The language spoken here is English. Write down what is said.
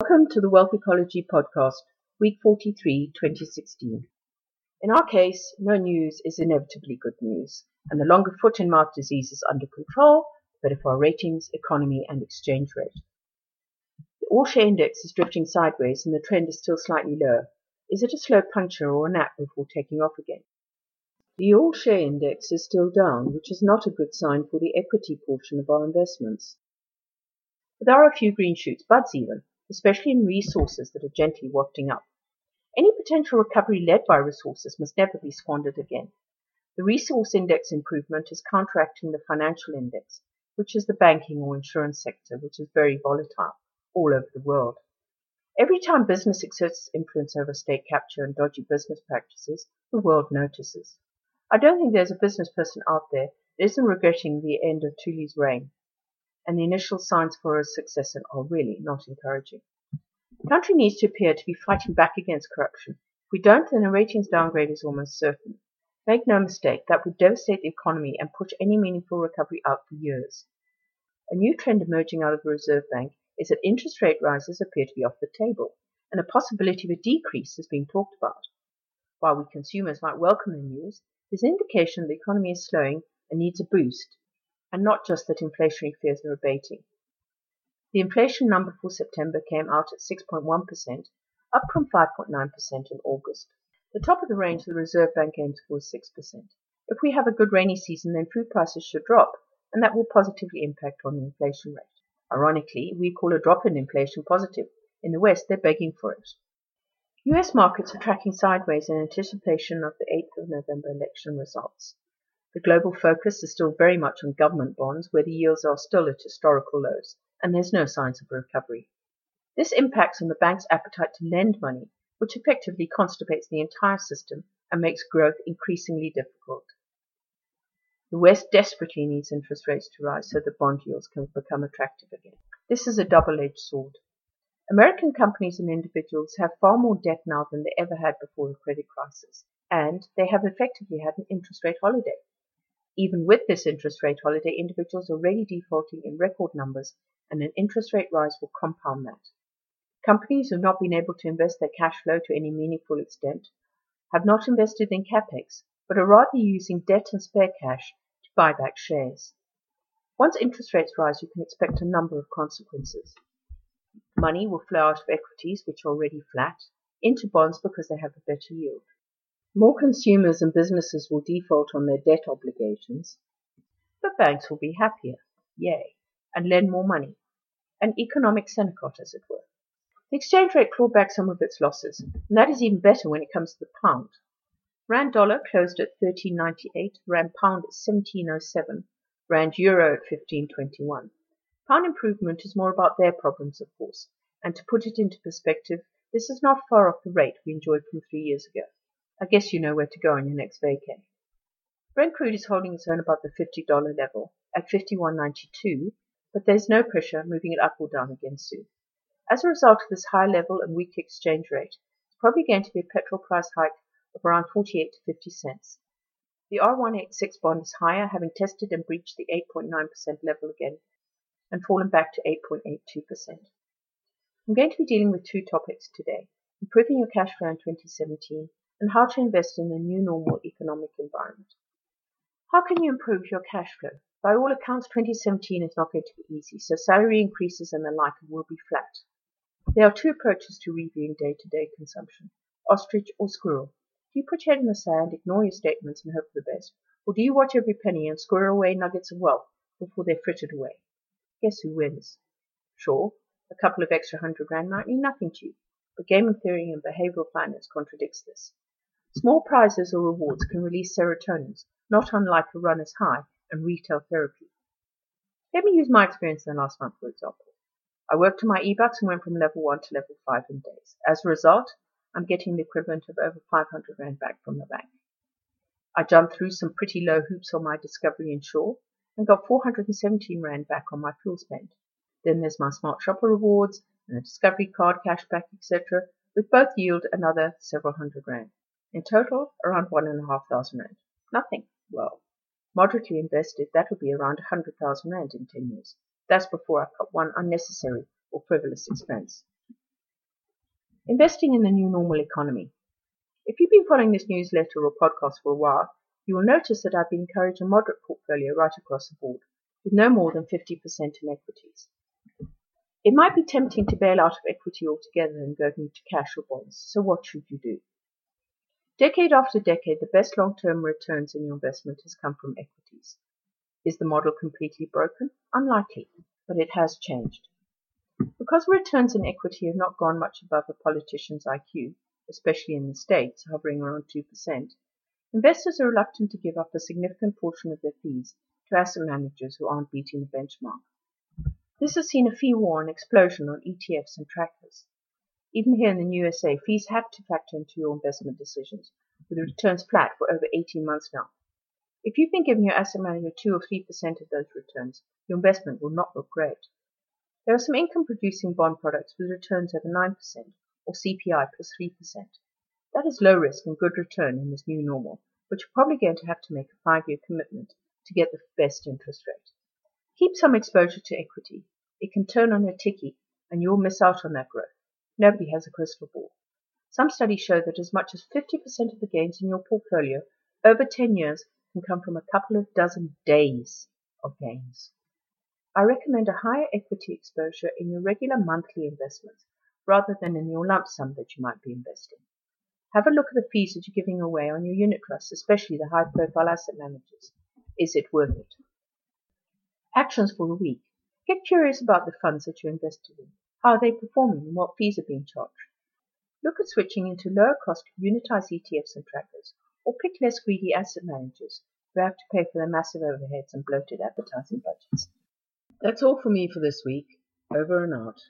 Welcome to the Wealth Ecology Podcast, week 43, 2016. In our case, no news is inevitably good news, and the longer foot and mouth disease is under control, the better for our ratings, economy, and exchange rate. The all share index is drifting sideways and the trend is still slightly lower. Is it a slow puncture or a nap before taking off again? The all share index is still down, which is not a good sign for the equity portion of our investments. But there are a few green shoots, buds even, especially in resources that are gently wafting up. Any potential recovery led by resources must never be squandered again. The resource index improvement is counteracting the financial index, which is the banking or insurance sector, which is very volatile all over the world. Every time business exerts influence over state capture and dodgy business practices, the world notices. I don't think there's a business person out there that isn't regretting the end of Thuli's reign and the initial signs for a successor are really not encouraging. The country needs to appear to be fighting back against corruption. If we don't, then a ratings downgrade is almost certain. Make no mistake, that would devastate the economy and push any meaningful recovery out for years. A new trend emerging out of the Reserve Bank is that interest rate rises appear to be off the table, and a possibility of a decrease is being talked about. While we consumers might welcome the news, is an indication the economy is slowing and needs a boost, and not just that inflationary fears are abating. The inflation number for September came out at 6.1%, up from 5.9% in August. The top of the range the Reserve Bank aims for is 6%. If we have a good rainy season, then food prices should drop, and that will positively impact on the inflation rate. Ironically, we call a drop in inflation positive. In the West, they're begging for it. US markets are tracking sideways in anticipation of the 8th of November election results. The global focus is still very much on government bonds, where the yields are still at historical lows, and there's no signs of recovery. This impacts on the bank's appetite to lend money, which effectively constipates the entire system and makes growth increasingly difficult. The West desperately needs interest rates to rise so that bond yields can become attractive again. This is a double-edged sword. American companies and individuals have far more debt now than they ever had before the credit crisis, and they have effectively had an interest rate holiday. Even with this interest rate holiday, individuals are already defaulting in record numbers, and an interest rate rise will compound that. Companies who have not been able to invest their cash flow to any meaningful extent have not invested in capex, but are rather using debt and spare cash to buy back shares. Once interest rates rise, you can expect a number of consequences. Money will flow out of equities, which are already flat, into bonds because they have a better yield. More consumers and businesses will default on their debt obligations, but banks will be happier, yay, and lend more money. An economic Senecot, as it were. The exchange rate clawed back some of its losses, and that is even better when it comes to the pound. Rand dollar closed at 13.98, Rand pound at 17.07, Rand euro at 15.21. Pound improvement is more about their problems, of course, and to put it into perspective, this is not far off the rate we enjoyed from three years ago. I guess you know where to go on your next vacay. Brent crude is holding its own above the $50 level at 51.92, but there's no pressure moving it up or down again soon. As a result of this high level and weak exchange rate, it's probably going to be a petrol price hike of around 48 to 50 cents. The R186 bond is higher, having tested and breached the 8.9% level again and fallen back to 8.82%. I'm going to be dealing with two topics today improving your cash flow in 2017 and how to invest in the new normal economic environment. How can you improve your cash flow? By all accounts, 2017 is not going to be easy, so salary increases and the like will be flat. There are two approaches to reviewing day-to-day consumption, ostrich or squirrel. Do you put your head in the sand, ignore your statements and hope for the best, or do you watch every penny and squirrel away nuggets of wealth before they're frittered away? Guess who wins? Sure, a couple of extra hundred rand might mean nothing to you, but gaming theory and behavioral finance contradicts this. Small prizes or rewards can release serotonins, not unlike a runner's high and retail therapy. Let me use my experience in the last month, for example. I worked on my e-bucks and went from level 1 to level 5 in days. As a result, I'm getting the equivalent of over 500 Rand back from the bank. I jumped through some pretty low hoops on my Discovery Insure and got 417 Rand back on my fuel spend. Then there's my Smart Shopper rewards and a Discovery card cashback, etc., which both yield another several hundred Rand. In total, around one and a half thousand rand. Nothing. Well, moderately invested, that would be around a hundred thousand rand in ten years. That's before I've got one unnecessary or frivolous expense. Investing in the new normal economy. If you've been following this newsletter or podcast for a while, you will notice that I've been encouraging a moderate portfolio right across the board, with no more than 50% in equities. It might be tempting to bail out of equity altogether and go into cash or bonds, so what should you do? Decade after decade, the best long-term returns in your investment has come from equities. Is the model completely broken? Unlikely, but it has changed. Because returns in equity have not gone much above a politician's IQ, especially in the States, hovering around 2%, investors are reluctant to give up a significant portion of their fees to asset managers who aren't beating the benchmark. This has seen a fee war and explosion on ETFs and trackers. Even here in the USA, fees have to factor into your investment decisions, with returns flat for over 18 months now. If you've been giving your asset manager 2 or 3% of those returns, your investment will not look great. There are some income producing bond products with returns over 9% or CPI plus 3%. That is low risk and good return in this new normal, but you're probably going to have to make a five year commitment to get the best interest rate. Keep some exposure to equity. It can turn on a ticky and you'll miss out on that growth. Nobody has a crystal ball. Some studies show that as much as 50% of the gains in your portfolio over 10 years can come from a couple of dozen days of gains. I recommend a higher equity exposure in your regular monthly investments rather than in your lump sum that you might be investing. Have a look at the fees that you're giving away on your unit trusts, especially the high profile asset managers. Is it worth it? Actions for the week. Get curious about the funds that you're invested in. How are they performing and what fees are being charged? Look at switching into lower cost unitized ETFs and trackers, or pick less greedy asset managers who have to pay for their massive overheads and bloated advertising budgets. That's all for me for this week. Over and out.